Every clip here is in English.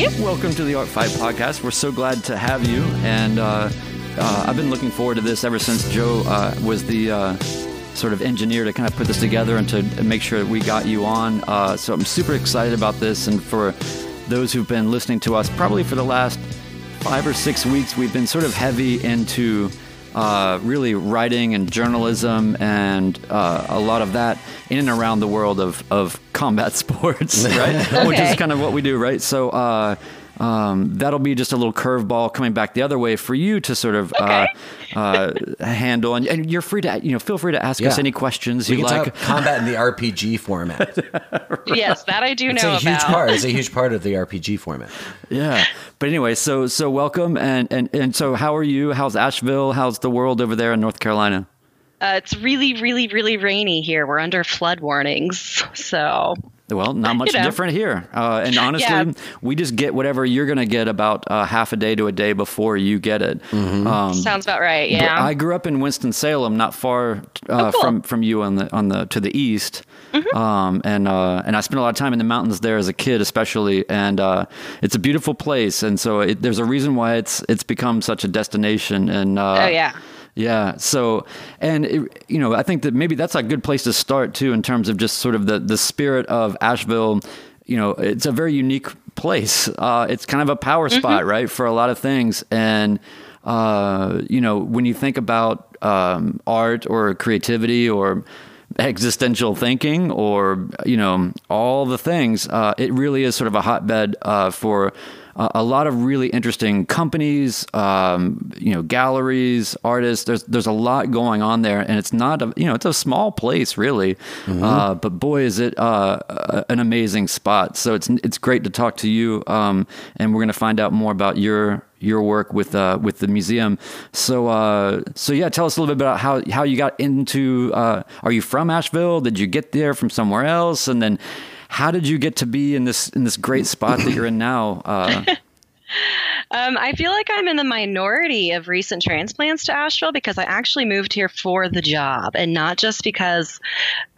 you. Welcome to the Art Fight podcast. We're so glad to have you, and uh, uh, I've been looking forward to this ever since Joe uh, was the uh, sort of engineer to kind of put this together and to make sure that we got you on. Uh, so I'm super excited about this, and for those who've been listening to us, probably for the last five or six weeks, we've been sort of heavy into uh, really writing and journalism and uh, a lot of that in and around the world of, of combat sports, right? Okay. Which is kind of what we do, right? So uh, um, that'll be just a little curveball coming back the other way for you to sort of Okay. uh, uh, handle. And, and you're free to, you know, feel free to ask us any questions We you can like. talk combat in the RPG format. Yes, that I do It's know a huge part. It's a huge part of the RPG format. Yeah. But anyway, so so welcome and, and and so how are you? How's Asheville? How's the world over there in North Carolina? Uh, it's really, really, really rainy here. We're under flood warnings, so Well, not much know. different here. Uh, and honestly, Yeah. we just get whatever you're going to get about uh, half a day to a day before you get it. Um, sounds about right. Yeah. I grew up in Winston Salem, not far uh, Oh, cool. Mm-hmm. from from you on the on the to the east. Um, and uh, and I spent a lot of time in the mountains there as a kid, especially. And uh, it's a beautiful place, and so it, there's a reason why it's it's become such a destination. And uh, oh yeah. Yeah. So, and it, you know, I think that maybe that's a good place to start too, in terms of just sort of the the spirit of Asheville. You know, it's a very unique place. Uh, it's kind of a power spot, right, for a lot of things. And uh, you know, when you think about um, art or creativity or existential thinking or you know all the things uh, it really is sort of a hotbed uh, for a, a lot of really interesting companies um, you know galleries artists there's there's a lot going on there and it's not a you know it's a small place really uh, but boy is it uh, an amazing spot so it's it's great to talk to you um, and we're going to find out more about your your work with uh, with the museum. So uh, so yeah, tell us a little bit about how how you got into. Uh, are you from Asheville? Did you get there from somewhere else? And then how did you get to be in this in this great spot that you're in now? Uh, Um, I feel like I'm in the minority of recent transplants to Asheville because I actually moved here for the job and not just because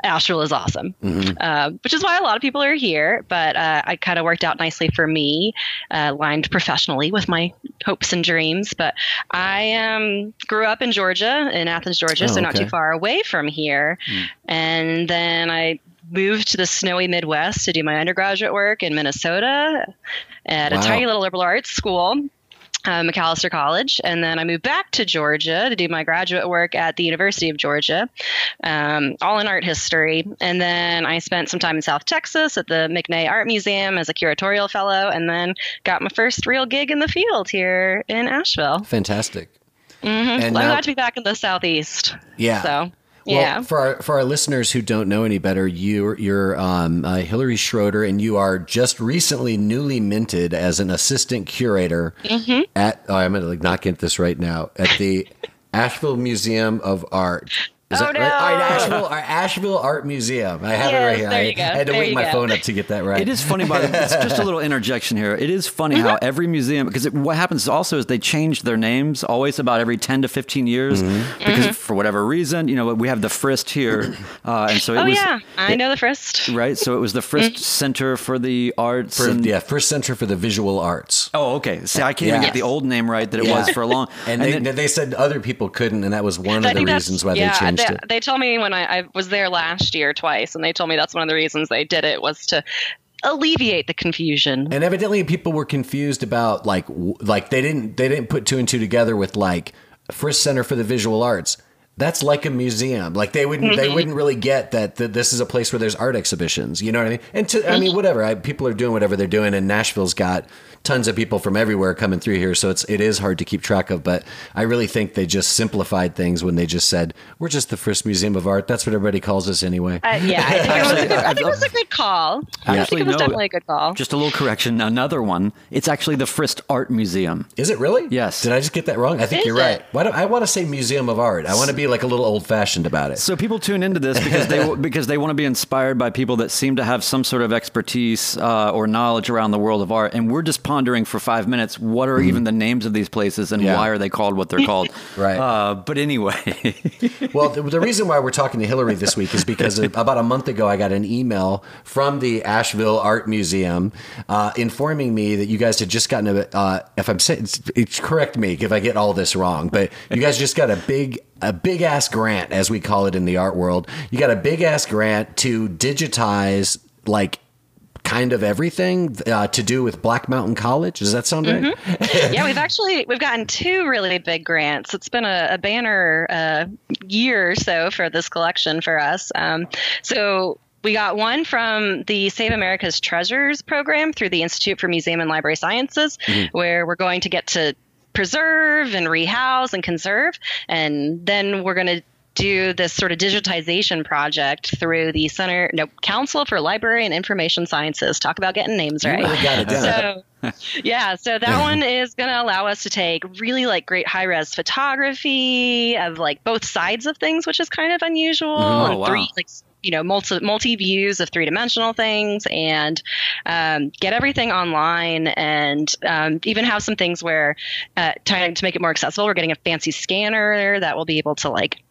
Asheville is awesome, uh, which is why a lot of people are here. But uh, I kind of worked out nicely for me, uh, lined professionally with my hopes and dreams. But I um, grew up in Georgia, in Athens, Georgia, Oh, so not too far away from here. And then I moved to the snowy Midwest to do my undergraduate work in Minnesota at Wow. a tiny little liberal arts school. Uh, Macalester College, and then I moved back to Georgia to do my graduate work at the University of Georgia, um, all in art history. And then I spent some time in South Texas at the McNay Art Museum as a curatorial fellow, and then got my first real gig in the field here in Asheville. Fantastic. hmm And I'm now- glad to be back in the Southeast. Yeah. So, Well, yeah. for our for our listeners who don't know any better, you're you're um, uh, Hillary Schroeder, and you are just recently newly minted as an assistant curator Mm-hmm. at. Oh, I'm gonna like not get this right now at the Asheville Museum of Art. Is Oh, that right? All right, no. Asheville, our Asheville Art Museum. I have it right here. there I, you go. I had to There wait you my go. phone up to get that right. It is funny, by the it's just a little interjection here. It is funny how every museum, because what happens also is they change their names always about every 10 to 15 years mm-hmm. because mm-hmm. for whatever reason, you know, we have the Frist here. Uh, and so it oh, was, yeah. I know the Frist. right? So it was the Frist mm-hmm. Center for the Arts. For, and, yeah, Frist Center for the Visual Arts. Oh, okay. See, I can't even get the old name right that it Yeah. was for a long. And, they, then- they said other people couldn't, and that was one of the reasons why yeah, they changed they. They told me when I, I was there last year twice, and they told me that's one of the reasons they did it was to alleviate the confusion. And evidently, people were confused about like w- like they didn't they didn't put two and two together with like Frist Center for the Visual Arts. That's like a museum. Like they wouldn't they mm-hmm. wouldn't really get that, that this is a place where there's art exhibitions. You know what I mean? And to, I mean mm-hmm. whatever. I, people are doing whatever they're doing, and Nashville's got tons of people from everywhere coming through here, so it's it is hard to keep track of. But I really think they just simplified things when they just said we're just the Frist museum of art. That's what everybody calls us anyway. Uh, yeah, I think, it was, a good- I think it was a good call. I Actually, think it was no. definitely a good call. Just a little correction. Another one. It's actually the Frist Art Museum. Is it really? Yes. Did I just get that wrong? I think Is you're it? right. Why do I want to say Museum of Art? I want to be like a little old fashioned about it. So people tune into this because they because they want to be inspired by people that seem to have some sort of expertise uh, or knowledge around the world of art, and we're just pondering for five minutes what are even the names of these places and. Yeah. why are they called what they're called. Right. Uh, but anyway, Well, the, the reason why we're talking to Hillary this week is because about a month ago, I got an email from the Asheville Art Museum uh, informing me that you guys had just gotten a. Uh, if I'm saying, correct me if I get all this wrong, but you guys just got a big. A big ass grant, as we call it in the art world. You got a big ass grant to digitize like kind of everything uh, to do with Black Mountain College. Does that sound right? yeah, we've actually we've gotten two really big grants. It's been a, a banner uh, year or so for this collection for us. Um, so we got one from the Save America's Treasures program through the Institute for Museum and Library Sciences, where we're going to get to preserve and rehouse and conserve, and then we're going to do this sort of digitization project through the Center no, Council for Library and Information Sciences. Talk about getting names right. really got it down. So, yeah, so that one is going to allow us to take really like great high res photography of like both sides of things, which is kind of unusual. Oh, and wow. three like you know multi multi views of three dimensional things, and um, get everything online, and um, even have some things where uh, trying to make it more accessible. We're getting a fancy scanner that will be able to like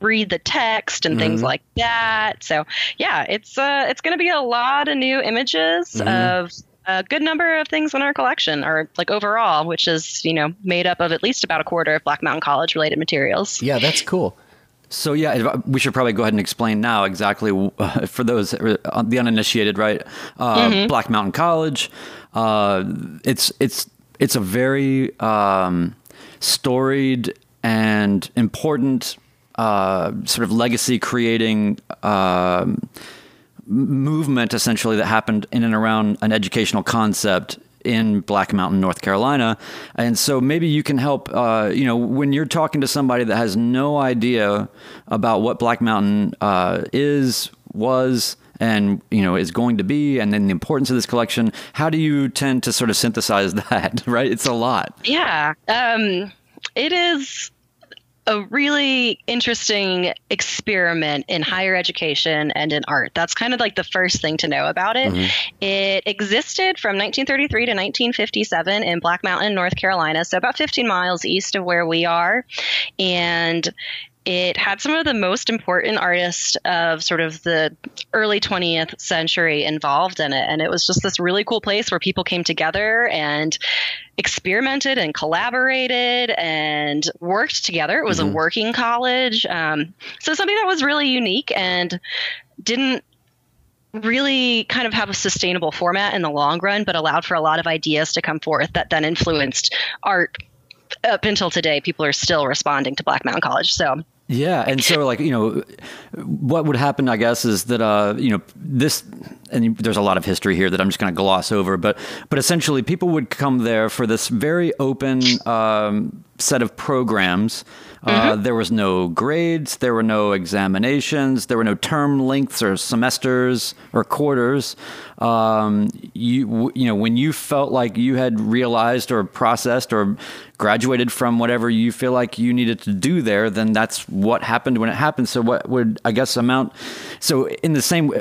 read the text and things like that. So yeah, it's uh, it's going to be a lot of new images of a good number of things in our collection, or like overall, which is you know made up of at least about a quarter of Black Mountain College related materials. Yeah, that's cool. So yeah, we should probably go ahead and explain now exactly uh, for those uh, the uninitiated, right? Uh, Black Mountain College. Uh, it's it's it's a very um, storied and important uh, sort of legacy creating. Um, movement essentially that happened in and around an educational concept in Black Mountain, North Carolina. And so maybe you can help, uh, you know, when you're talking to somebody that has no idea about what Black Mountain uh, is, was, and you know is going to be and then the importance of this collection how do you tend to sort of synthesize that right it's a lot Yeah, um, it is a really interesting experiment in higher education and in art. That's kind of like the first thing to know about it. Mm-hmm. It existed from 1933 to 1957 in Black Mountain, North Carolina, so about 15 miles east of where we are. And it had some of the most important artists of sort of the early 20th century involved in it. And it was just this really cool place where people came together and experimented and collaborated and worked together. It was a working college. Um, so something that was really unique and didn't really kind of have a sustainable format in the long run, but allowed for a lot of ideas to come forth that then influenced art up until today. People are still responding to Black Mountain College. So Yeah, and so like you know, what would happen, I guess, is that uh, you know this, and there's a lot of history here that I'm just going to gloss over, but but essentially, people would come there for this very open um, set of programs. Uh, there was no grades, there were no examinations, there were no term lengths or semesters or quarters. Um, you you know when you felt like you had realized or processed or graduated from whatever you feel like you needed to do there, then that's what happened when it happened. So what would I guess amount? So in the same.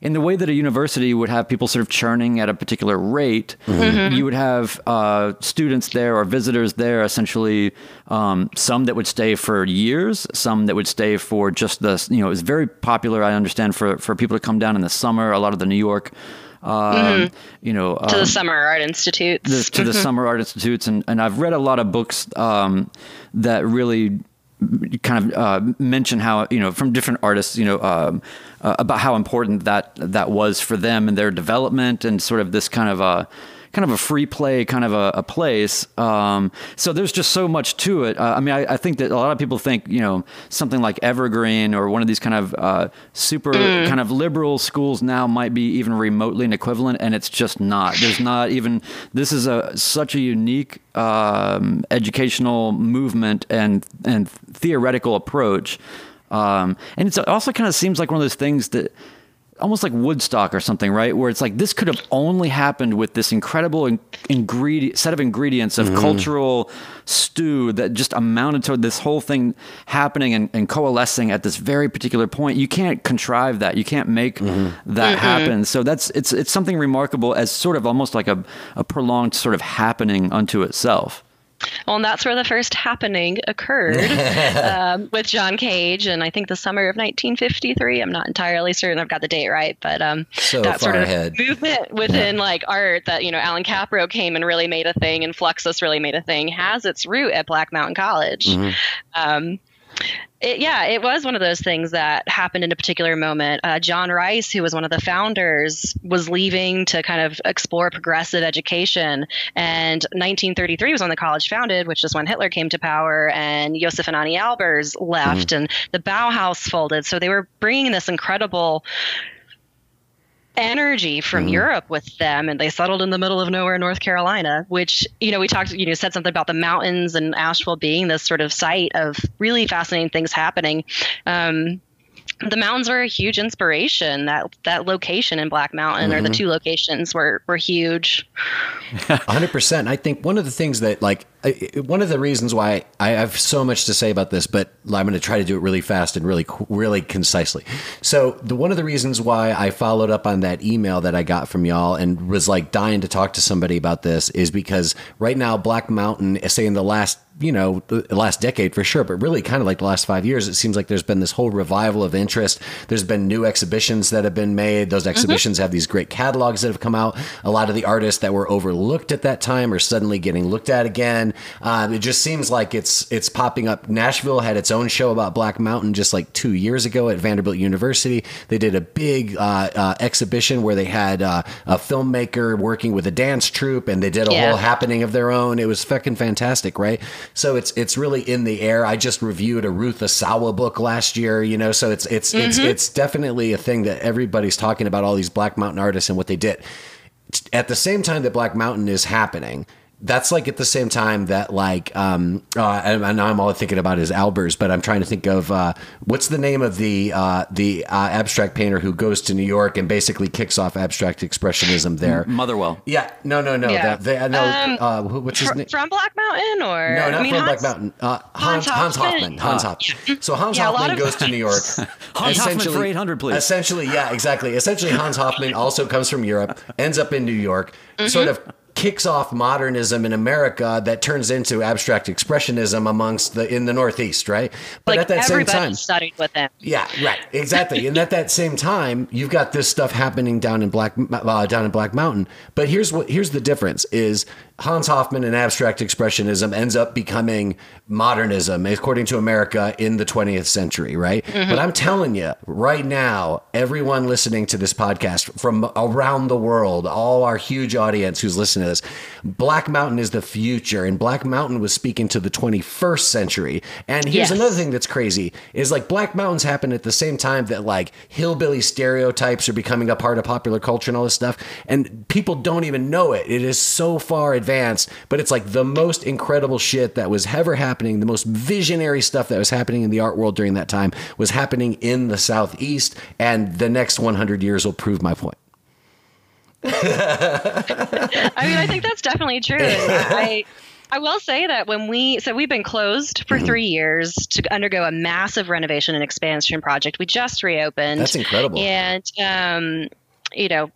In the way that a university would have people sort of churning at a particular rate, you would have uh, students there or visitors there, essentially, um, some that would stay for years, some that would stay for just the, you know, it was very popular, I understand, for, for people to come down in the summer, a lot of the New York, um, you know, to um, the Summer Art Institutes. the, to the summer art institutes and, and I've read a lot of books um, that really kind of uh, mention how you know from different artists you know um, uh, about how important that that was for them and their development and sort of this kind of a kind of a free play kind of a, a place. Um, so there's just so much to it. Uh, I mean I, I think that a lot of people think you know something like Evergreen or one of these kind of uh, super kind of liberal schools now might be even remotely an equivalent and it's just not. There's not even this is a such a unique um, educational movement and and theoretical approach um, and it also kind of seems like one of those things that almost like Woodstock or something, right? Where it's like this could have only happened with this incredible in- ingredient set of ingredients of mm-hmm. cultural stew that just amounted to this whole thing happening and, and coalescing at this very particular point. You can't contrive that. You can't make mm-hmm. that mm-hmm. happen. So that's it's it's something remarkable as sort of almost like a, a prolonged sort of happening unto itself. Well, and that's where the first happening occurred um, with John Cage, and I think the summer of 1953. I'm not entirely certain I've got the date right, but um, So that sort of ahead. movement within like art that you know Allan Kaprow came and really made a thing, and Fluxus really made a thing, has its root at Black Mountain College. Um, it, yeah, it was one of those things that happened in a particular moment. Uh, John Rice, who was one of the founders, was leaving to kind of explore progressive education. And 1933 was when the college founded, which is when Hitler came to power, and Josef and Anni Albers left, and the Bauhaus folded. So they were bringing this incredible energy from Europe with them and they settled in the middle of nowhere North Carolina which you know we talked you know said something about the mountains and Asheville being this sort of site of really fascinating things happening. Um, the mountains were a huge inspiration that that location in Black Mountain or the two locations were were huge. Hundred percent. I think one of the things that like one of the reasons why I have so much to say about this, but I'm going to try to do it really fast and really really concisely. So the one of the reasons why I followed up on that email that I got from y'all and was like dying to talk to somebody about this is because right now Black Mountain, eh, say in the last you know the last decade for sure, but really kind of like the last five years, it seems like there's been this whole revival of interest. There's been new exhibitions that have been made. Those mm-hmm. exhibitions have these great catalogs that have come out. A lot of the artists that were overlooked at that time are suddenly getting looked at again. Um, it just seems like it's it's popping up. Nashville had its own show about Black Mountain just like two years ago at Vanderbilt University. They did a big uh, uh, exhibition where they had uh, a filmmaker working with a dance troupe, and they did a Yeah. whole happening of their own. It was fucking fantastic, right? So it's it's really in the air. I just reviewed a Ruth Asawa book last year, you know, so it's it's it's it's definitely a thing that everybody's talking about all these Black Mountain artists and what they did. At the same time that Black Mountain is happening, that's like at the same time that like um uh, and, and I'm all thinking about is Albers, but I'm trying to think of uh, what's the name of the uh, the uh, abstract painter who goes to New York and basically kicks off abstract expressionism there. Motherwell. Yeah, no, no, no. Yeah. That, they, no Um, uh, what's his Fr- name? from Black Mountain or No, not I mean, from Black Mountain. Uh, Hans, Hans Hans Hofmann. Hofmann. Hans Hofmann. So Hans Yeah, Hofmann goes to New York. Hans Hofmann for 800, please. Essentially, yeah, exactly. Essentially, Hans Hofmann also comes from Europe, ends up in New York, Mm-hmm. sort of kicks off modernism in America that turns into abstract expressionism amongst the in the Northeast, right? But like at that same time, studied with him yeah, right, exactly. and at that same time, you've got this stuff happening down in Black uh, down in Black Mountain. But here's what here's the difference: is Hans Hofmann and abstract expressionism ends up becoming modernism, according to America, in the 20th century, right? Mm-hmm. But I'm telling you, right now, everyone listening to this podcast from around the world, all our huge audience who's listening to this, Black Mountain is the future, and Black Mountain was speaking to the 21st century. And here's Yes. another thing that's crazy is like Black Mountains happen at the same time that like hillbilly stereotypes are becoming a part of popular culture and all this stuff. And people don't even know it. It is so far advanced, but it's like the most incredible shit that was ever happening. The most visionary stuff that was happening in the art world during that time was happening in the Southeast. And the next 100 years will prove my point. I mean, I think that's definitely true. I I will say that when we so we've been closed for Mm-hmm. three years to undergo a massive renovation and expansion project. We just reopened. That's incredible. And um, you know,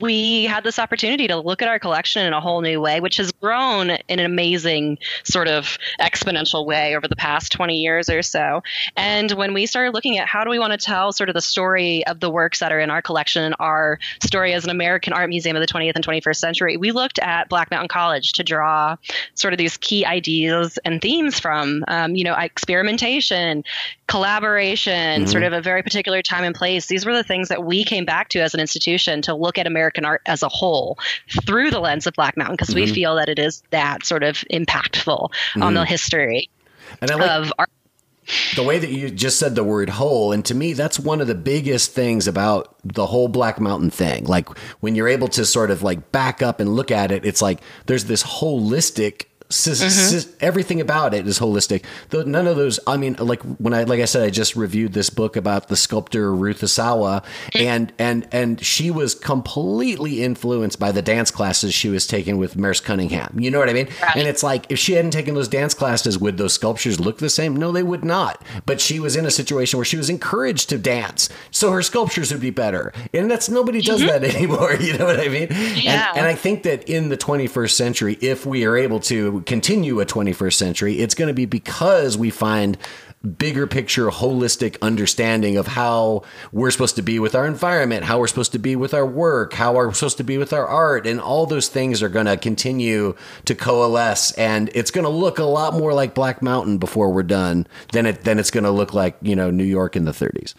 we had this opportunity to look at our collection in a whole new way, which has grown in an amazing sort of exponential way over the past 20 years or so. And when we started looking at how do we want to tell sort of the story of the works that are in our collection, our story as an American art museum of the 20th and 21st century, we looked at Black Mountain College to draw sort of these key ideas and themes from, um, you know, experimentation, collaboration, sort of a very particular time and place. These were the things that we came back to as an institution to look at American art as a whole through the lens of Black Mountain because we mm-hmm. feel that it is that sort of impactful on the mm. history And I like of art. the way that you just said the word whole and to me that's one of the biggest things about the whole black mountain thing. Like when you're able to sort of like back up and look at it it's like there's this holistic S- mm-hmm. s- everything about it is holistic. Though none of those. I mean, like when I like I said, I just reviewed this book about the sculptor Ruth Asawa, mm. and and and she was completely influenced by the dance classes she was taking with Merce Cunningham. You know what I mean? Right. And it's like if she hadn't taken those dance classes, would those sculptures look the same? No, they would not. But she was in a situation where she was encouraged to dance, so her sculptures would be better. And that's nobody does mm-hmm. that anymore. You know what I mean? Yeah. And, and I think that in the 21st century, if we are able to continue a 21st century, it's going to be because we find bigger picture holistic understanding of how we're supposed to be with our environment how we're supposed to be with our work how we're supposed to be with our art and all those things are going to continue to coalesce and it's going to look a lot more like black mountain before we're done than it than it's going to look like you know new york in the 30s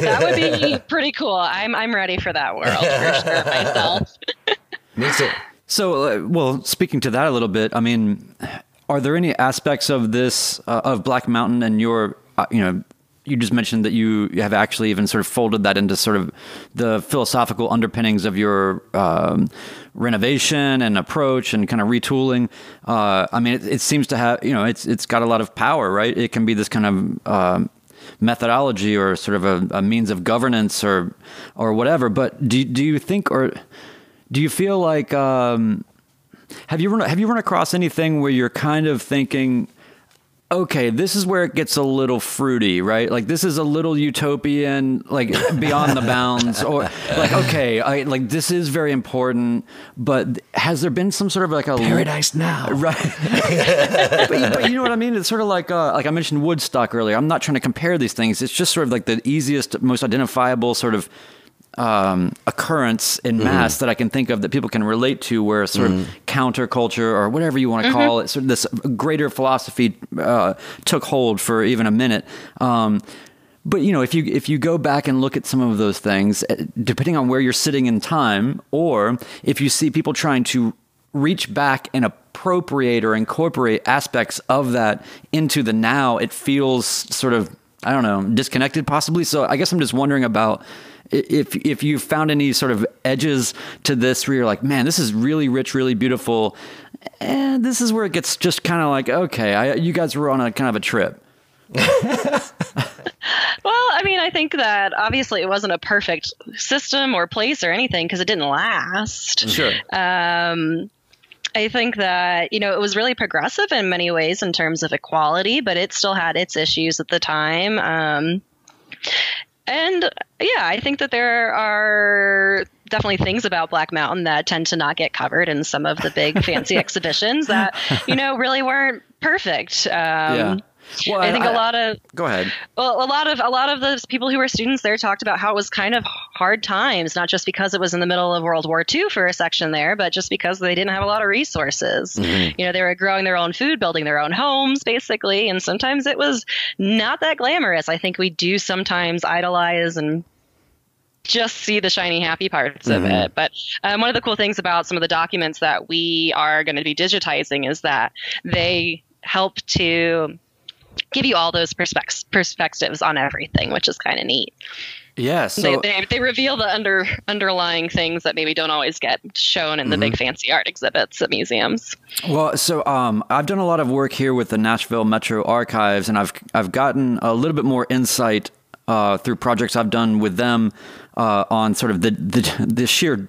That would be pretty cool. I'm I'm ready for that world for sure myself. Me too. So, uh, well, speaking to that a little bit, I mean, are there any aspects of this uh, of Black Mountain and your, uh, you know, you just mentioned that you have actually even sort of folded that into sort of the philosophical underpinnings of your um, renovation and approach and kind of retooling. Uh, I mean, it, it seems to have, you know, it's it's got a lot of power, right? It can be this kind of um, methodology or sort of a, a means of governance or or whatever. But do do you think or do you feel like um, have you run have you run across anything where you're kind of thinking, okay, this is where it gets a little fruity, right? Like this is a little utopian, like beyond the bounds, or like okay, I like this is very important, but has there been some sort of like a Paradise now. Right, but, you- but you know what I mean. It's sort of like uh, like I mentioned Woodstock earlier. I'm not trying to compare these things. It's just sort of like the easiest, most identifiable sort of um, occurrence in mass that I can think of that people can relate to, where sort of counterculture or whatever you want to call it, sort of this greater philosophy uh, took hold for even a minute. Um, but you know, if you if you go back and look at some of those things, eh, depending on where you're sitting in time, or if you see people trying to reach back and appropriate or incorporate aspects of that into the now, it feels sort of I don't know disconnected possibly. So I guess I'm just wondering about i- if if you found any sort of edges to this where you're like, man, this is really rich, really beautiful, and this is where it gets just kind of like, okay, I, you guys were on a kind of a trip. Well, I mean, I think that obviously it wasn't a perfect system or place or anything because it didn't last. Sure. Um, I think that, you know, it was really progressive in many ways in terms of equality, but it still had its issues at the time. Um, and yeah, I think that there are definitely things about Black Mountain that tend to not get covered in some of the big fancy exhibitions that, you know, really weren't perfect. Um, yeah. Well, I think a lot of Go ahead. well, a lot of a lot of the people who were students there talked about how it was kind of hard times, not just because it was in the middle of World War II for a section there, but just because they didn't have a lot of resources. You know, they were growing their own food, building their own homes, basically, and sometimes it was not that glamorous. I think we do sometimes idolize and just see the shiny happy parts of it. But um, one of the cool things about some of the documents that we are going to be digitizing is that they help to give you all those perspectives perspectives on everything, which is kind of neat. Yeah. So they, they, they reveal the under underlying things that maybe don't always get shown in the big fancy art exhibits at museums. Well, so um, I've done a lot of work here with the Nashville Metro Archives, and I've I've gotten a little bit more insight uh, through projects I've done with them uh, on sort of the the, the sheer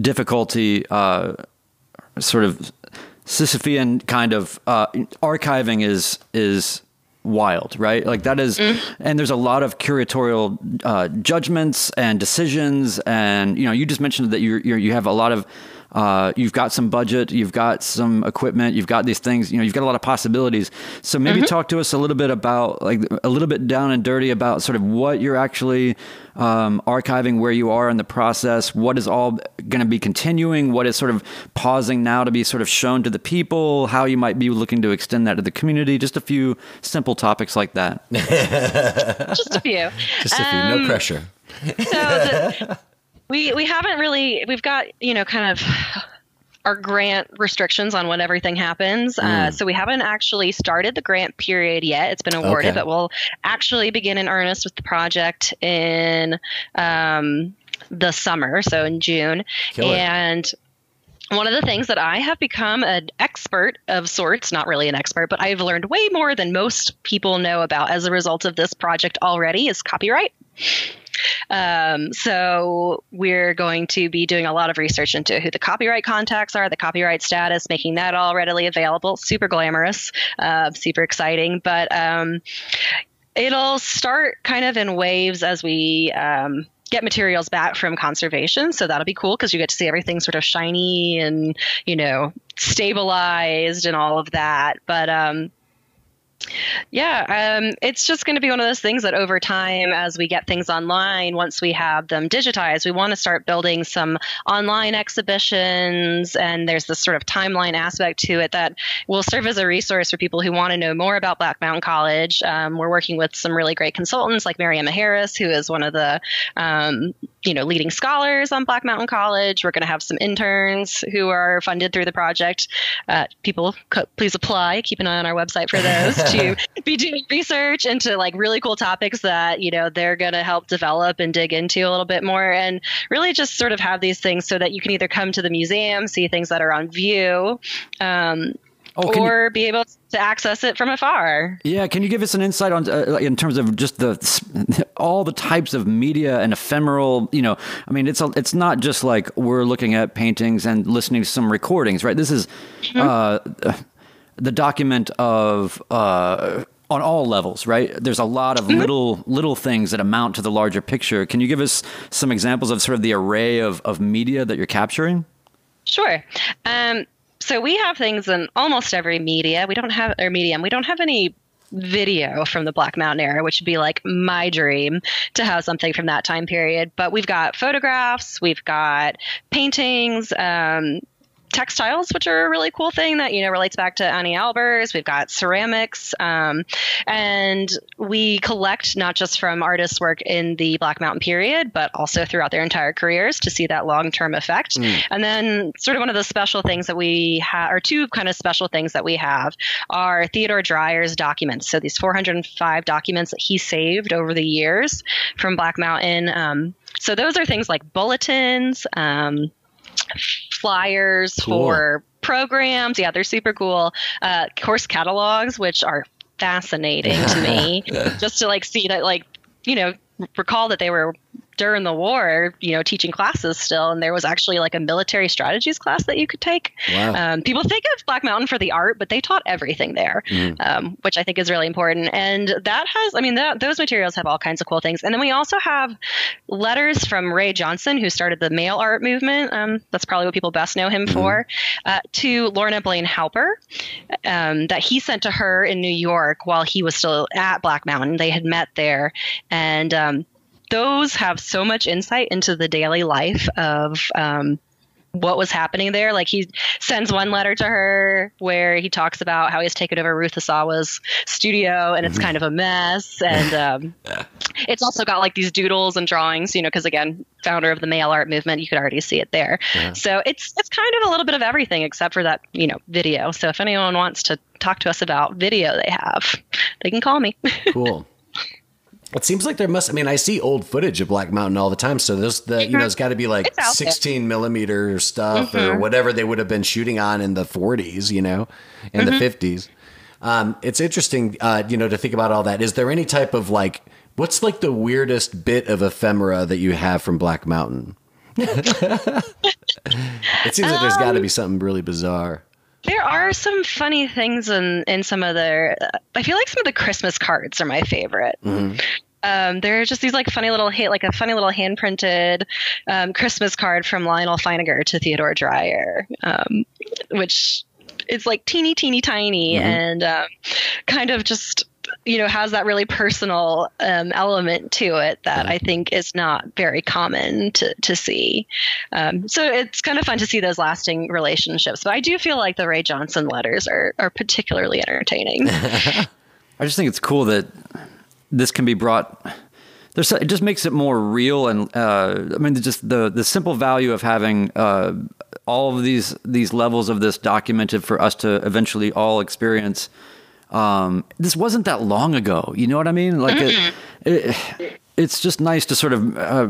difficulty, uh, sort of Sisyphean kind of uh, archiving is is wild, right? Like that is, and there's a lot of curatorial uh, judgments and decisions, and you know, you just mentioned that you you have a lot of. Uh, you've got some budget, you've got some equipment, you've got these things, you know, you've got a lot of possibilities. So maybe talk to us a little bit about, like, a little bit down and dirty about sort of what you're actually um, archiving, where you are in the process, what is all going to be continuing, what is sort of pausing now to be sort of shown to the people, how you might be looking to extend that to the community. Just a few simple topics like that. Just a few. Just if you no Um, pressure. so the, we we haven't really we've got you know kind of our grant restrictions on when everything happens. Uh, so we haven't actually started the grant period yet. It's been awarded, Okay. but we'll actually begin in earnest with the project in um, the summer, so in June. Killer. And one of the things that I have become an expert of sorts, not really an expert, but I've learned way more than most people know about as a result of this project already is copyright. Um, so we're going to be doing a lot of research into who the copyright contacts are, the copyright status, making that all readily available. Super glamorous, uh, super exciting, but um, it'll start kind of in waves as we. Um, get materials back from conservation so that'll be cool because you get to see everything sort of shiny and you know stabilized and all of that but um yeah, um, it's just going to be one of those things that over time, as we get things online, once we have them digitized, we want to start building some online exhibitions. And there's this sort of timeline aspect to it that will serve as a resource for people who want to know more about Black Mountain College. Um, we're working with some really great consultants like Mary Emma Harris, who is one of the um, you know leading scholars on Black Mountain College. We're going to have some interns who are funded through the project. Uh, people, please apply. Keep an eye on our website for those to be doing research into like really cool topics that you know they're going to help develop and dig into a little bit more, and really just sort of have these things so that you can either come to the museum, see things that are on view. Um, Oh, or you, be able to access it from afar. Yeah, can you give us an insight on uh, in terms of just the all the types of media and ephemeral? You know, I mean, it's a, it's not just like we're looking at paintings and listening to some recordings, right? This is mm-hmm. uh, the document of. Uh, on all levels, right? There's a lot of mm-hmm. little little things that amount to the larger picture. Can you give us some examples of sort of the array of, of media that you're capturing? Sure. Um, so we have things in almost every media. We don't have or medium. We don't have any video from the Black Mountain era, which would be like my dream to have something from that time period. But we've got photographs, we've got paintings, um, textiles, which are a really cool thing that you know relates back to Anni Albers. We've got ceramics, um, and we collect not just from artists' work in the Black Mountain period, but also throughout their entire careers to see that long-term effect. Mm. And then, sort of one of the special things that we have, or two kind of special things that we have, are Theodore Dreier's documents. So these 405 documents that he saved over the years from Black Mountain. Um, so those are things like bulletins. Um, flyers cool. for programs. Yeah, they're super cool. Uh, course catalogs, which are fascinating to me, just to like see that like you know recall that they were during the war, you know, teaching classes still, and there was actually like a military strategies class that you could take. Wow. Um, people think of Black Mountain for the art, but they taught everything there, mm. um, which I think is really important. And that has, I mean, that, those materials have all kinds of cool things. And then we also have letters from Ray Johnson, who started the mail art movement. Um, that's probably what people best know him mm. for, uh, to Lorna Blaine Halper, um, that he sent to her in New York while he was still at Black Mountain. They had met there, and um, those have so much insight into the daily life of um, what was happening there. Like he sends one letter to her where he talks about how he's taken over Ruth Asawa's studio and it's mm-hmm. kind of a mess. And um, it's also got like these doodles and drawings, you know, because again, founder of the mail art movement, you could already see it there. Yeah. So it's it's kind of a little bit of everything except for that, you know, video. So if anyone wants to talk to us about video they have, they can call me. cool. It seems like there must. I mean, I see old footage of Black Mountain all the time. So there's the you know it's got to be like 16 millimeter stuff mm-hmm. or whatever they would have been shooting on in the 40s, you know, in mm-hmm. the 50s. Um, it's interesting, uh, you know, to think about all that. Is there any type of like, what's like the weirdest bit of ephemera that you have from Black Mountain? it seems like there's got to be um, something really bizarre. There are some funny things in in some of their. I feel like some of the Christmas cards are my favorite. Mm-hmm. Um, there are just these like funny little like a funny little hand printed um, Christmas card from Lyonel Feininger to Theodore Dreier, um, which is like teeny teeny tiny mm-hmm. and um, kind of just you know has that really personal um, element to it that I think is not very common to to see. Um, so it's kind of fun to see those lasting relationships. But I do feel like the Ray Johnson letters are are particularly entertaining. I just think it's cool that this can be brought. There's, it just makes it more real, and uh, I mean, just the the simple value of having uh, all of these these levels of this documented for us to eventually all experience um, this wasn't that long ago. You know what I mean? Like, it, it, it's just nice to sort of uh,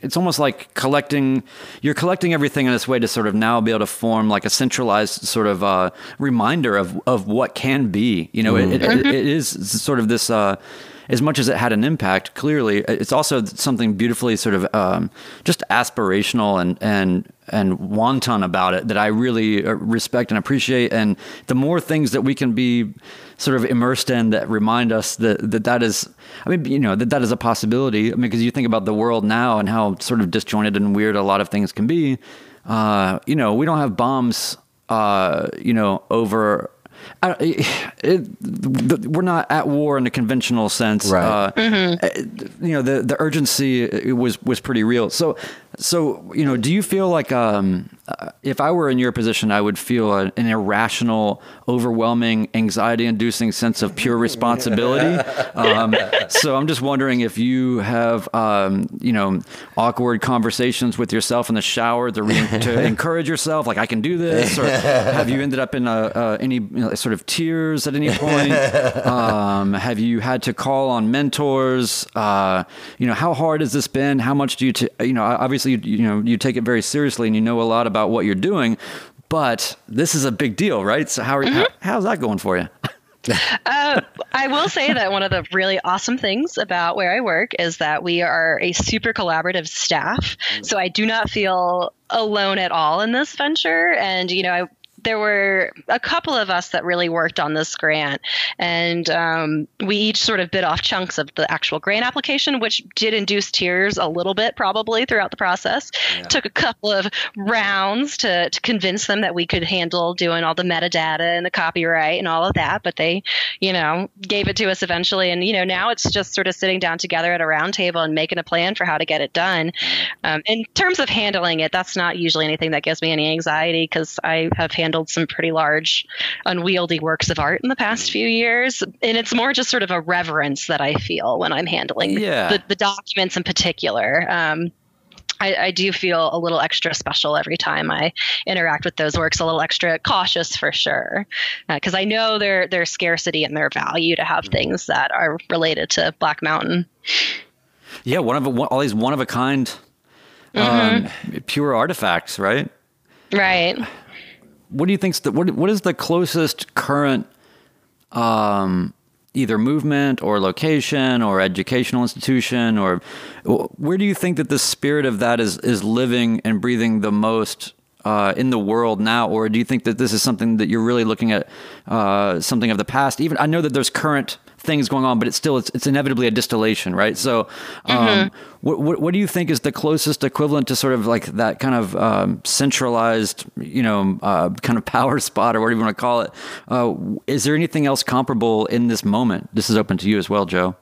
it's almost like collecting you're collecting everything in this way to sort of now be able to form like a centralized sort of uh, reminder of of what can be you know mm-hmm. it, it, it is sort of this uh, as much as it had an impact, clearly, it's also something beautifully sort of um, just aspirational and and and wanton about it that I really uh, respect and appreciate. And the more things that we can be sort of immersed in that remind us that that, that is, I mean, you know, that that is a possibility. I mean, because you think about the world now and how sort of disjointed and weird a lot of things can be. Uh, you know, we don't have bombs, uh, you know, over it, it, we're not at war in a conventional sense. Right. Uh, mm-hmm. You know, the the urgency was was pretty real. So so, you know, do you feel like um, uh, if I were in your position, I would feel a, an irrational, overwhelming, anxiety-inducing sense of pure responsibility? um, so I'm just wondering if you have, um, you know, awkward conversations with yourself in the shower to, re- to encourage yourself, like I can do this, or have you ended up in a, uh, any you know, sort of tears at any point? Um, have you had to call on mentors? Uh, you know, how hard has this been? How much do you, t- you know, obviously obviously you, you know you take it very seriously and you know a lot about what you're doing, but this is a big deal, right? So how, mm-hmm. how how's that going for you? uh, I will say that one of the really awesome things about where I work is that we are a super collaborative staff. So I do not feel alone at all in this venture. And, you know, I there were a couple of us that really worked on this grant, and um, we each sort of bit off chunks of the actual grant application, which did induce tears a little bit probably throughout the process. Yeah. Took a couple of rounds to, to convince them that we could handle doing all the metadata and the copyright and all of that, but they, you know, gave it to us eventually. And, you know, now it's just sort of sitting down together at a round table and making a plan for how to get it done. Um, in terms of handling it, that's not usually anything that gives me any anxiety because I have handled handled some pretty large, unwieldy works of art in the past few years. And it's more just sort of a reverence that I feel when I'm handling yeah. the, the documents in particular. Um, I, I, do feel a little extra special every time I interact with those works, a little extra cautious for sure, because uh, I know their their scarcity and their value to have things that are related to Black Mountain. Yeah, one of a, all these one of a kind, mm-hmm. um, pure artifacts, right? Right what do you think? What what is the closest current um, either movement or location or educational institution or where do you think that the spirit of that is is living and breathing the most uh, in the world now, or do you think that this is something that you're really looking at uh, something of the past? Even I know that there's current things going on, but it's still it's, it's inevitably a distillation, right? So, um, mm-hmm. what, what, what do you think is the closest equivalent to sort of like that kind of um, centralized, you know, uh, kind of power spot or whatever you want to call it? Uh, is there anything else comparable in this moment? This is open to you as well, Joe.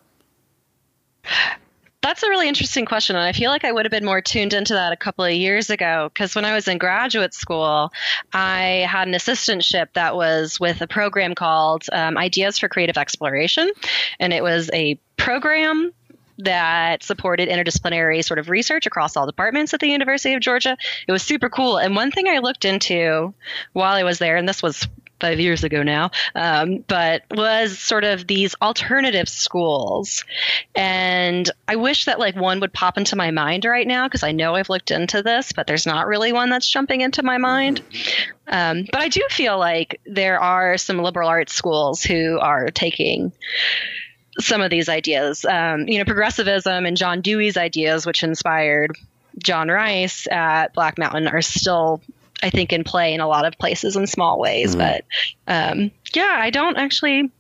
That's a really interesting question. And I feel like I would have been more tuned into that a couple of years ago because when I was in graduate school, I had an assistantship that was with a program called um, Ideas for Creative Exploration. And it was a program that supported interdisciplinary sort of research across all departments at the University of Georgia. It was super cool. And one thing I looked into while I was there, and this was five years ago now, um, but was sort of these alternative schools. And I wish that like one would pop into my mind right now because I know I've looked into this, but there's not really one that's jumping into my mind. Um, but I do feel like there are some liberal arts schools who are taking some of these ideas. Um, you know, progressivism and John Dewey's ideas, which inspired John Rice at Black Mountain, are still I think in play in a lot of places in small ways. Mm-hmm. But um, yeah, I don't actually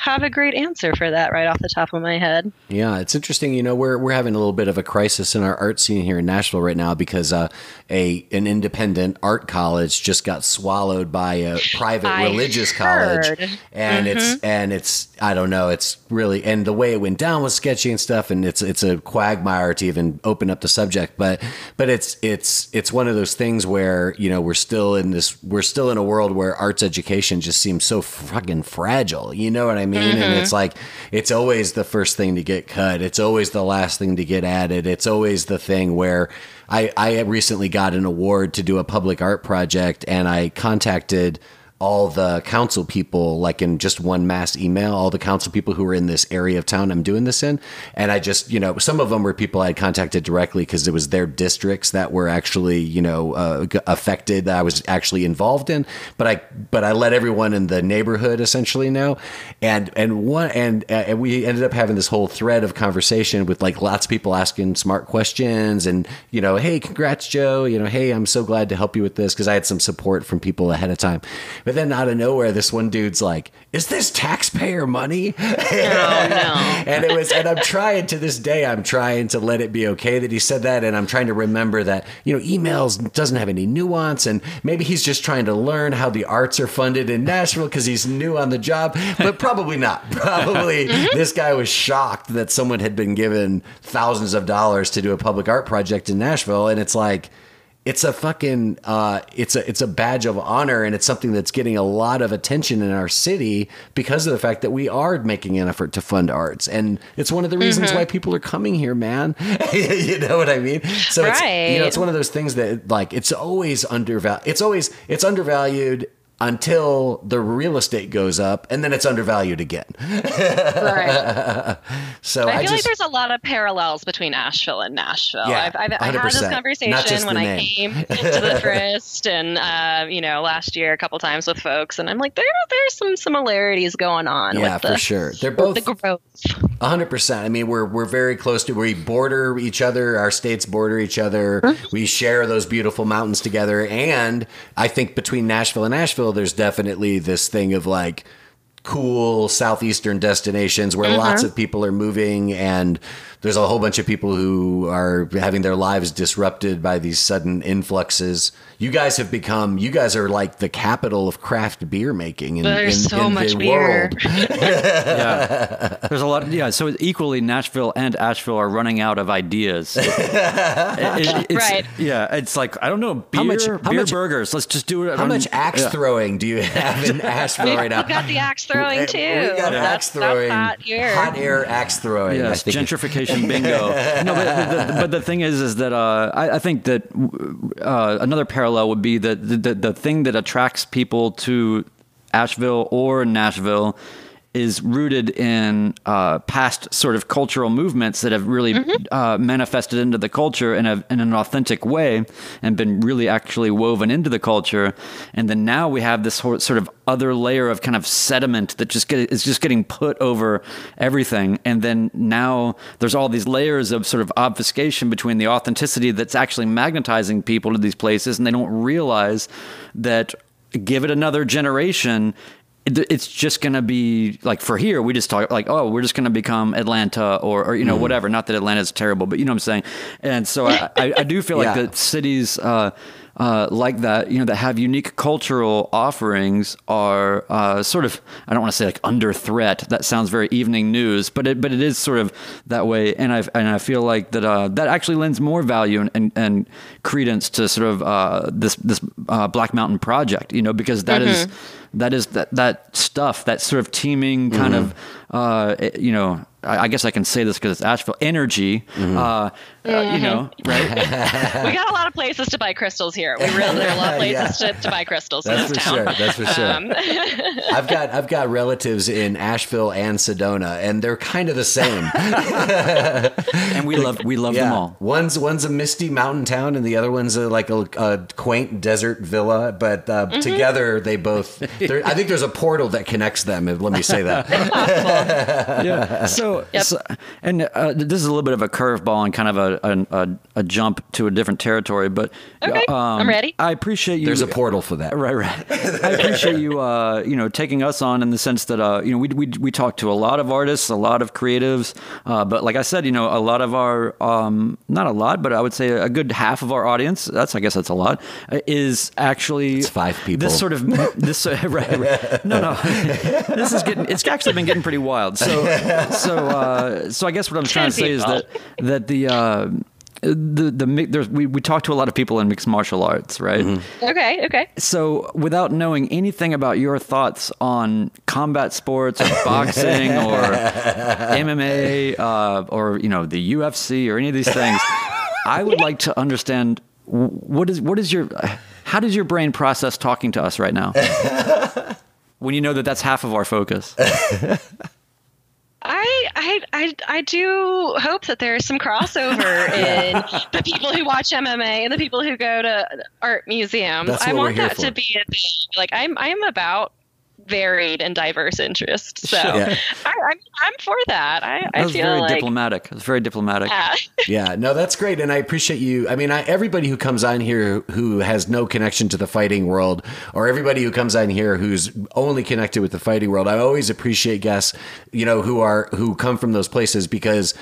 have a great answer for that right off the top of my head. Yeah, it's interesting. You know, we're we're having a little bit of a crisis in our art scene here in Nashville right now because uh, a an independent art college just got swallowed by a private I religious heard. college, and mm-hmm. it's and it's I don't know, it's really and the way it went down was sketchy and stuff, and it's it's a quagmire to even open up the subject, but but it's it's it's one of those things where you know we're still in this we're still in a world where arts education just seems so fucking fragile. You know what I mean? Mean? Mm-hmm. And it's like, it's always the first thing to get cut. It's always the last thing to get added. It's always the thing where I, I recently got an award to do a public art project and I contacted all the council people like in just one mass email all the council people who were in this area of town i'm doing this in. And i just you know some of them were people i had contacted directly because it was their districts that were actually you know uh, affected that i was actually involved in. But i but i let everyone in the neighborhood essentially know. And and one and and we ended up having this whole thread of conversation with like lots of people asking smart questions and you know hey congrats joe. You know hey i'm so glad to help you with this because i had some support from people ahead of time then out of nowhere, this one dude's like, "Is this taxpayer money?" Oh no! and it was, and I'm trying to this day, I'm trying to let it be okay that he said that, and I'm trying to remember that you know, emails doesn't have any nuance, and maybe he's just trying to learn how the arts are funded in Nashville because he's new on the job, but probably not. Probably mm-hmm. this guy was shocked that someone had been given thousands of dollars to do a public art project in Nashville, and it's like it's a fucking uh, it's a it's a badge of honor and it's something that's getting a lot of attention in our city because of the fact that we are making an effort to fund arts and it's one of the reasons mm-hmm. why people are coming here man you know what i mean so right. it's you know it's one of those things that like it's always undervalued it's always it's undervalued until the real estate goes up and then it's undervalued again. right. So I, I feel just, like there's a lot of parallels between Asheville and Nashville. Yeah, I've, I've, I've had this conversation when I came to the Frist and, uh, you know, last year a couple times with folks. And I'm like, there, there's some similarities going on. Yeah, the, for sure. They're both the growth. 100%. I mean, we're, we're very close to, we border each other. Our states border each other. Mm-hmm. We share those beautiful mountains together. And I think between Nashville and There's definitely this thing of like cool southeastern destinations where mm-hmm. lots of people are moving and there's a whole bunch of people who are having their lives disrupted by these sudden influxes. You guys have become, you guys are like the capital of craft beer making in, there's in, so in much the beer. world. yeah. There's a lot. Of, yeah. So equally, Nashville and Asheville are running out of ideas. it, it, right. Yeah. It's like, I don't know, beer, how much, how beer much, burgers. Let's just do it. How much axe yeah. throwing do you have in Asheville right now? We got the axe throwing too. We got that's, axe throwing. That's hot, here. hot air axe throwing. Yes, gentrification bingo. no, but the, but the, thing is, is that uh, I, I, think that uh, another parallel would be that the, the, the thing that attracts people to Asheville or Nashville is rooted in uh, past sort of cultural movements that have really mm-hmm. uh, manifested into the culture in, a, in an authentic way and been really actually woven into the culture. And then now we have this sort of other layer of kind of sediment that just get, is just getting put over everything. And then now there's all these layers of sort of obfuscation between the authenticity that's actually magnetizing people to these places, and they don't realize that give it another generation it's just going to be like for here we just talk like oh we're just going to become atlanta or, or you know mm. whatever not that atlanta is terrible but you know what i'm saying and so i, I, I do feel like yeah. that cities uh, uh, like that, you know, that have unique cultural offerings are uh, sort of, I don't want to say like under threat. That sounds very evening news, but it, but it is sort of that way. And I, and I feel like that, uh, that actually lends more value and, and, and credence to sort of uh, this, this uh, Black Mountain project, you know, because that mm-hmm. is that is that, that stuff, that sort of teeming kind mm-hmm. of, uh, you know, I guess I can say this because it's Asheville energy. Mm-hmm. Uh, mm-hmm. you know, right? we got a lot of places to buy crystals here. We really there are a lot of places yeah. to, to, buy crystals That's in this for town. Sure. That's for sure. Um, I've got I've got relatives in Asheville and Sedona, and they're kind of the same. and we love we love yeah. them all. One's one's a misty mountain town, and the other one's a, like a, a quaint desert villa. But uh, mm-hmm. together, they both. I think there's a portal that connects them. Let me say that. yeah. So yep. so and uh, this is a little bit of a curveball and kind of a, a, a, jump to a different territory, but okay, um, I'm ready. I appreciate you. There's a portal for that. Right, right. I appreciate you, uh, you know, taking us on in the sense that, uh, you know, we, we, we talk to a lot of artists, a lot of creatives, uh, but like I said, you know, a lot of our, um, not a lot, but I would say a good half of our audience, that's, I guess that's a lot, is actually it's five people. This sort of, this, right, right. No, no, this is getting, it's actually been getting pretty wild. So, so, uh, so I guess what I'm trying to say is that that the uh, the the there's, we we talk to a lot of people in mixed martial arts, right? Mm-hmm. Okay, okay. So without knowing anything about your thoughts on combat sports or boxing or MMA uh, or you know the UFC or any of these things, I would like to understand what is what is your how does your brain process talking to us right now? when you know that that's half of our focus. I, I I I do hope that there's some crossover in the people who watch MMA and the people who go to art museums. That's I what we're want here that for. to be a thing. Like I'm I'm about varied and diverse interests. So Yeah. I, I'm I'm for that. I, That I was feel very like diplomatic. It was very diplomatic. yeah. yeah, no, that's great, and I appreciate you. I mean, I, everybody who comes on here who has no connection to the fighting world, or everybody who comes on here who's only connected with the fighting world, I always appreciate guests, you know, who are who come from those places because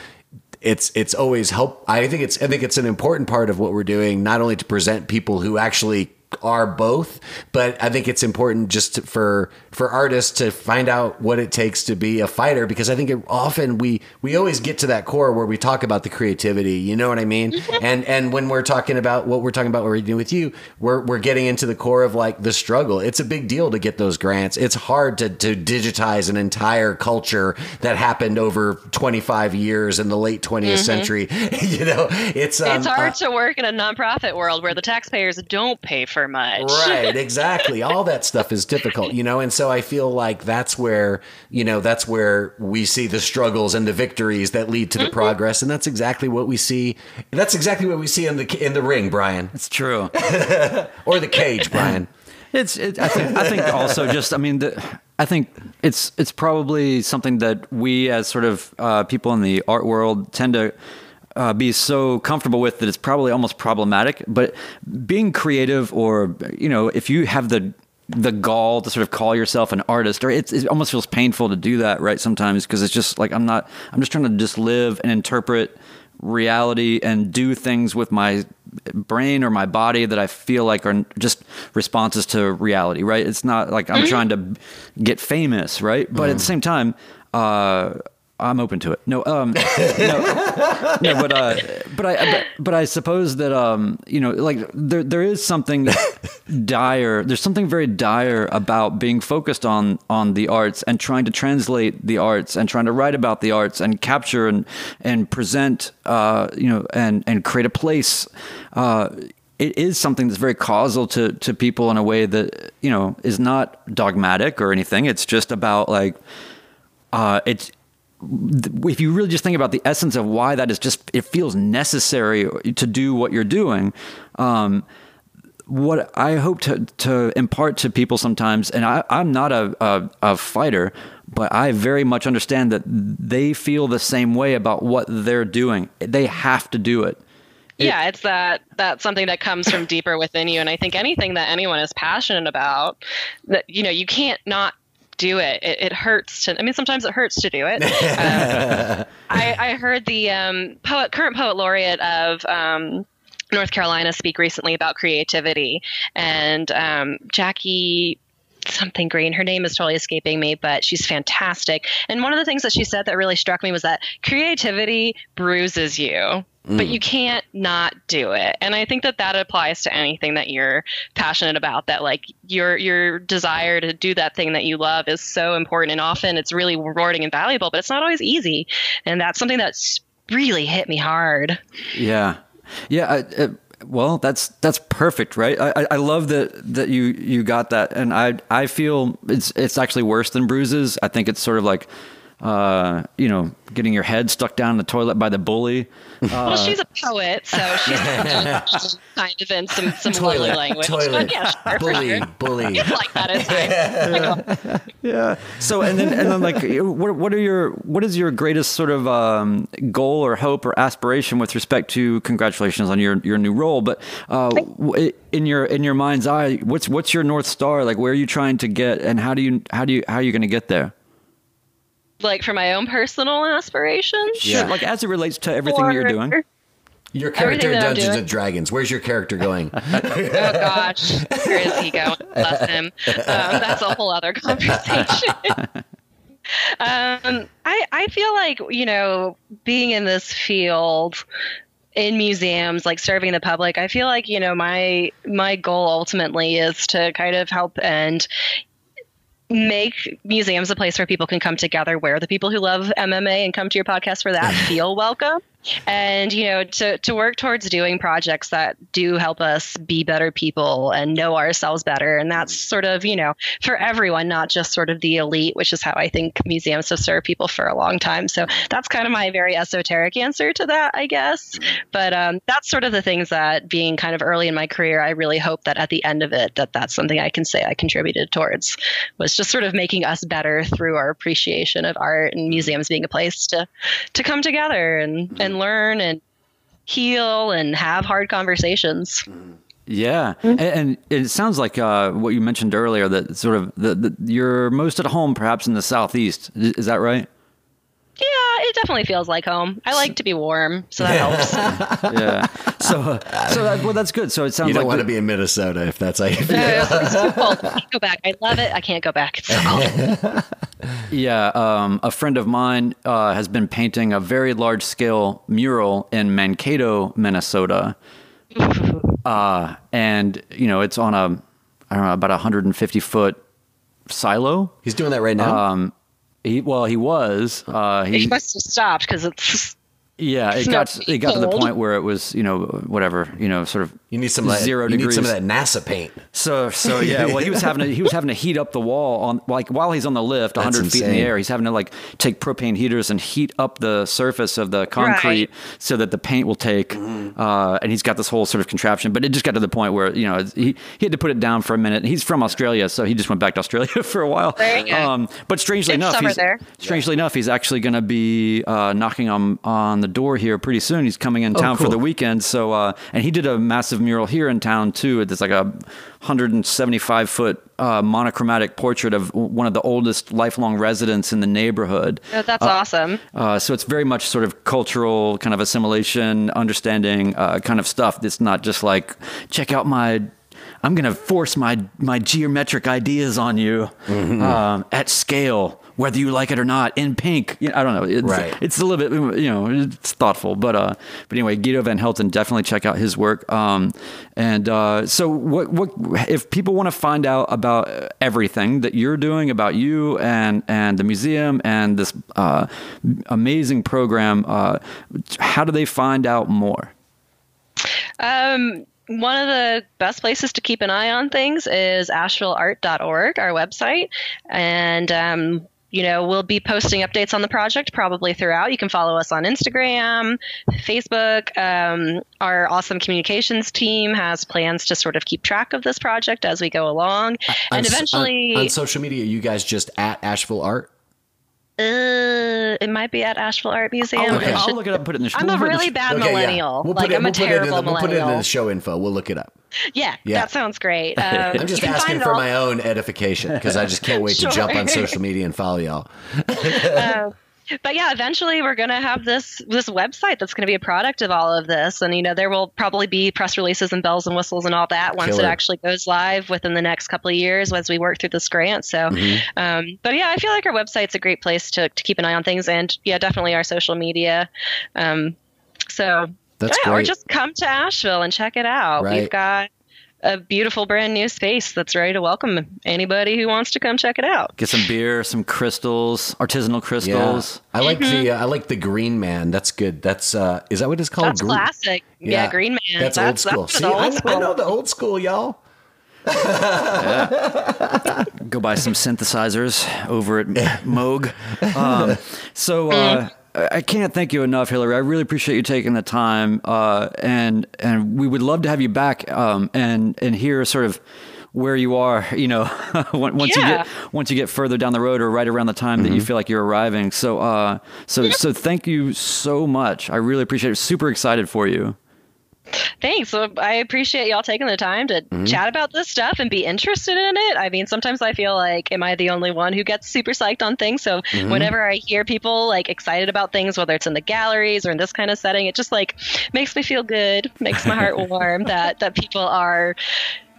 it's it's always help. I think it's I think it's an important part of what we're doing, not only to present people who actually are both but i think it's important just to, for for artists to find out what it takes to be a fighter because i think it, often we we always get to that core where we talk about the creativity you know what i mean? And and when we're talking about what we're talking about what we're doing with you we're we're getting into the core of like the struggle. It's a big deal to get those grants. It's hard to to digitize an entire culture that happened over 25 years in the late 20th century. You know it's um, it's hard uh, to work in a nonprofit world where the taxpayers don't pay for much. right exactly all that stuff is difficult you know and so i feel like that's where you know that's where we see the struggles and the victories that lead to the progress and that's exactly what we see that's exactly what we see in the in the ring brian It's true. or the cage brian It's. It, I think. I think also just. I mean, the, I think it's. It's probably something that we, as sort of uh, people in the art world, tend to. Uh, be so comfortable with that it's probably almost problematic but being creative or you know if you have the the gall to sort of call yourself an artist or it's, it almost feels painful to do that right sometimes because it's just like i'm not i'm just trying to just live and interpret reality and do things with my brain or my body that I feel like are just responses to reality, right? It's not like I'm trying to get famous, right? But at the same time, uh, I'm open to it. No, um, no, no, but uh, but I but, I suppose that um, you know, like there there is something dire. There's something very dire about being focused on on the arts and trying to translate the arts and trying to write about the arts and capture and and present, uh, you know, and and create a place. Uh, it is something that's very causal to to people in a way that you know is not dogmatic or anything. It's just about like uh, it's if you really just think about the essence of why that is just it feels necessary to do what you're doing um, what I hope to, to impart to people sometimes, and I, I'm not a, a, a fighter, but I very much understand that they feel the same way about what they're doing. They have to do it. yeah it's that that's something that comes from deeper within you and i think anything that anyone is passionate about that you know you can't not do it it, it hurts to i mean sometimes it hurts to do it um, I, I heard the um, poet current poet laureate of um, north carolina speak recently about creativity and um, Jaki something green. Her name is totally escaping me, but she's fantastic. And one of the things that she said that really struck me was that creativity bruises you, but you can't not do it. And I think that that applies to anything that you're passionate about. That like your your desire to do that thing that you love is so important, and often it's really rewarding and valuable, but it's not always easy. And that's something that's really hit me hard. Yeah, yeah. I, uh, well, that's that's perfect, right? I, I- I love that that you you got that, and I I feel it's it's actually worse than bruises. I think it's sort of like, uh, you know, getting your head stuck down the toilet by the bully. well, she's a poet, so she's kind of in some some lovely language. toilet yeah, sure, bully sure. bully It's like that. It's fine. Yeah. So and then and then like what what are your what is your greatest sort of um, goal or hope or aspiration with respect to congratulations on your your new role? But uh, in your in your mind's eye, what's what's your north star? Like where are you trying to get, and how do you how do you how are you going to get there? Like for my own personal aspirations. Yeah. Like as it relates to everything that you're doing. your character in dungeons and dragons where's your character going Oh gosh, where is he going? Bless him. Um, that's a whole other conversation. um, I I feel like you know being in this field in museums like serving the public i feel like you know my my goal ultimately is to kind of help and make museums a place where people can come together where the people who love mma and come to your podcast for that feel welcome and you know to, to work towards doing projects that do help us be better people and know ourselves better. And that's mm-hmm. sort of you know for everyone not just sort of the elite which is how i think museums have served people for a long time. So mm-hmm. that's kind of my very esoteric answer to that i guess. Mm-hmm. But um, that's sort of the things that being kind of early in my career i really hope that at the end of it that that's something i can say i contributed towards was just sort of making us better through our appreciation of art and museums being a place to to come together and and Mm. learn and heal and have hard conversations. Mm. Yeah, mm-hmm. and, and it sounds like uh, what you mentioned earlier that sort of the, the, you're most at home, perhaps in the southeast. Is, is that right? Yeah, it definitely feels like home. I like to be warm, so that helps. Yeah. So, uh, so that, well, that's good. So it sounds like You don't like want the- to be in Minnesota if that's how you feel. it's too cold. I can't go back. I love it. I can't go back. It's so cold. Yeah, um, a friend of mine uh, has been painting a very large scale mural in Mankato, Minnesota. Uh, and, you know, it's on a, I don't know, about a 150 foot silo. He's doing that right now. Um, he, well, he was. Uh, He he, must have stopped because it's yeah, it got not it got to the point where it was, you know, whatever, you know, sort of you need some of that, zero you degrees. need some of that NASA paint. So so yeah, well he was having to he was having to heat up the wall on like while he's on the lift, 100 feet in the air. He's having to like take propane heaters and heat up the surface of the concrete Right. so that the paint will take. Mm-hmm. Uh, and he's got this whole sort of contraption, but it just got to the point where you know he he had to put it down for a minute. He's from Australia, so he just went back to Australia for a while. There you go. Um, but strangely It's enough, he's, there. strangely enough, he's actually going to be uh, knocking on on the door here pretty soon. He's coming in town for cool. the weekend. So, uh, and he did a massive mural here in town too. It's like a 175 foot uh, monochromatic portrait of one of the oldest lifelong residents in the neighborhood. Oh, that's awesome. Uh, so it's very much sort of cultural kind of assimilation, understanding uh, kind of stuff. It's not just like check out my. I'm gonna force my my geometric ideas on you um, at scale, whether you like it or not, in pink. You know, I don't know. It's, Right. It's a little bit, you know, it's thoughtful, but uh, but anyway, Guido Van Helten definitely check out his work. Um, and uh, so what what if people want to find out about everything that you're doing, about you and and the museum and this uh, amazing program, uh, how do they find out more? Um, one of the best places to keep an eye on things is ashevilleart.org, our website. And, um, you know, we'll be posting updates on the project probably throughout. You can follow us on Instagram, Facebook. Um, our awesome communications team has plans to sort of keep track of this project as we go along. On and s- on- eventually, on, social media, you guys just at Asheville Art. Uh, it might be at Asheville Art Museum. I'll look, It I'll look it up and put it in the show. I'm a really bad millennial. We'll like put it, I'm we'll a in terrible the, we'll put it in the show info. We'll look it up. yeah, Yeah. that sounds great. Um, I'm just asking for all- my own edification because I just can't wait to jump on social media and follow y'all. Um, but yeah, eventually we're going to have this this website that's going to be a product of all of this, and you know there will probably be press releases and bells and whistles and all that once Killer. it actually goes live within the next couple of years as we work through this grant. So, Mm-hmm. um, but yeah, I feel like our website's a great place to to keep an eye on things, and yeah, definitely our social media. Um, so That's yeah, or just come to Asheville and check it out. Right. We've got a beautiful brand new space that's ready to welcome anybody who wants to come check it out. Get some beer, some crystals, artisanal crystals. Yeah, crystals. I like the uh, I like the Green Man. That's good. That's uh, is that what it's called? That's Green- classic. Yeah, Green Man. That's, old school. That's See, old I, school. I know the old school, y'all. go buy some synthesizers over at Moog. Um, so uh, I can't thank you enough, Hillary. I really appreciate you taking the time, uh, and and we would love to have you back um, and and hear sort of where you are. You know, on- once you get once you get further down the road or right around the time that you feel like you're arriving. So uh, so so thank you so much. I really appreciate it. Super excited for you. Thanks. So I appreciate y'all taking the time to Mm-hmm. chat about this stuff and be interested in it. I mean, sometimes I feel like, am I the only one who gets super psyched on things? So Mm-hmm. whenever I hear people like excited about things, whether it's in the galleries or in this kind of setting, it just like makes me feel good, makes my heart warm that that people are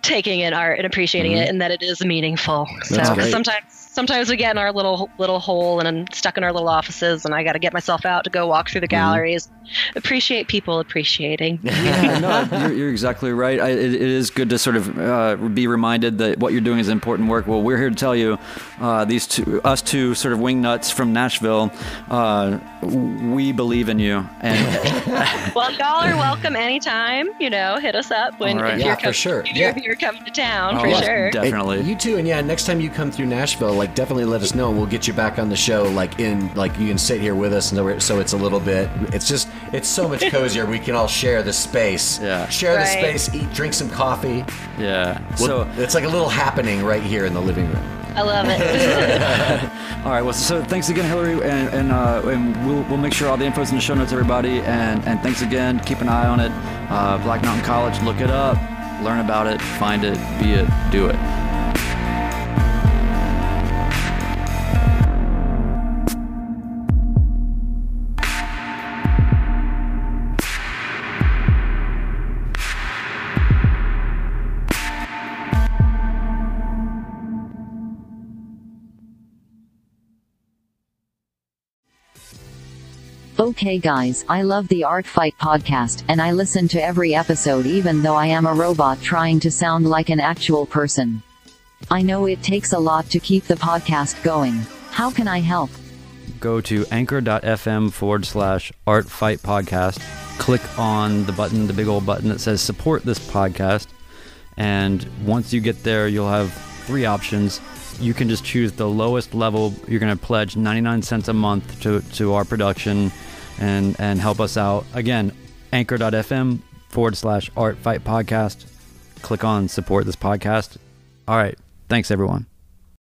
taking in art and appreciating it and that it is meaningful. That's so great. sometimes sometimes we get in our little little hole and I'm stuck in our little offices, and I got to get myself out to go walk through the galleries. Appreciate people appreciating. yeah, no, you're, you're exactly right. I, it, it is good to sort of uh, be reminded that what you're doing is important work. Well, we're here to tell you, uh, these two, us two sort of wing nuts from Nashville, uh, we believe in you. And well, y'all are welcome anytime. You know, hit us up when All right. if Yeah, you're for sure. If Yeah. you're, if you're coming to town, Oh, for yeah, sure. definitely. Definitely. Hey, you too, and yeah, next time you come through Nashville, like definitely let us know, and we'll get you back on the show. Like in, like you can sit here with us, and so- so it's a little bit. It's just, it's so much cozier. we can all share the space. Yeah. Share the space. Eat, drink some coffee. yeah. So So, it's like a little happening right here in the living room. I love it. all right. Well, so thanks again, Hillary, and and, uh, and we'll we'll make sure all the info's in the show notes, everybody. And and thanks again. Keep an eye on it. Uh, Black Mountain College. Look it up. Learn about it. Find it. Be it. Do it. Okay guys, I love the Art Fight podcast, and I listen to every episode even though I am a robot trying to sound like an actual person. I know it takes a lot to keep the podcast going. How can I help? go to anchor.fm forward slash art fight podcast click on the button the big old button that says support this podcast and once you get there you'll have three options you can just choose the lowest level you're going to pledge 99 cents a month to, to our production and and help us out. Again anchor.fm forward slash art fight podcast. Click on support this podcast. All right. Thanks everyone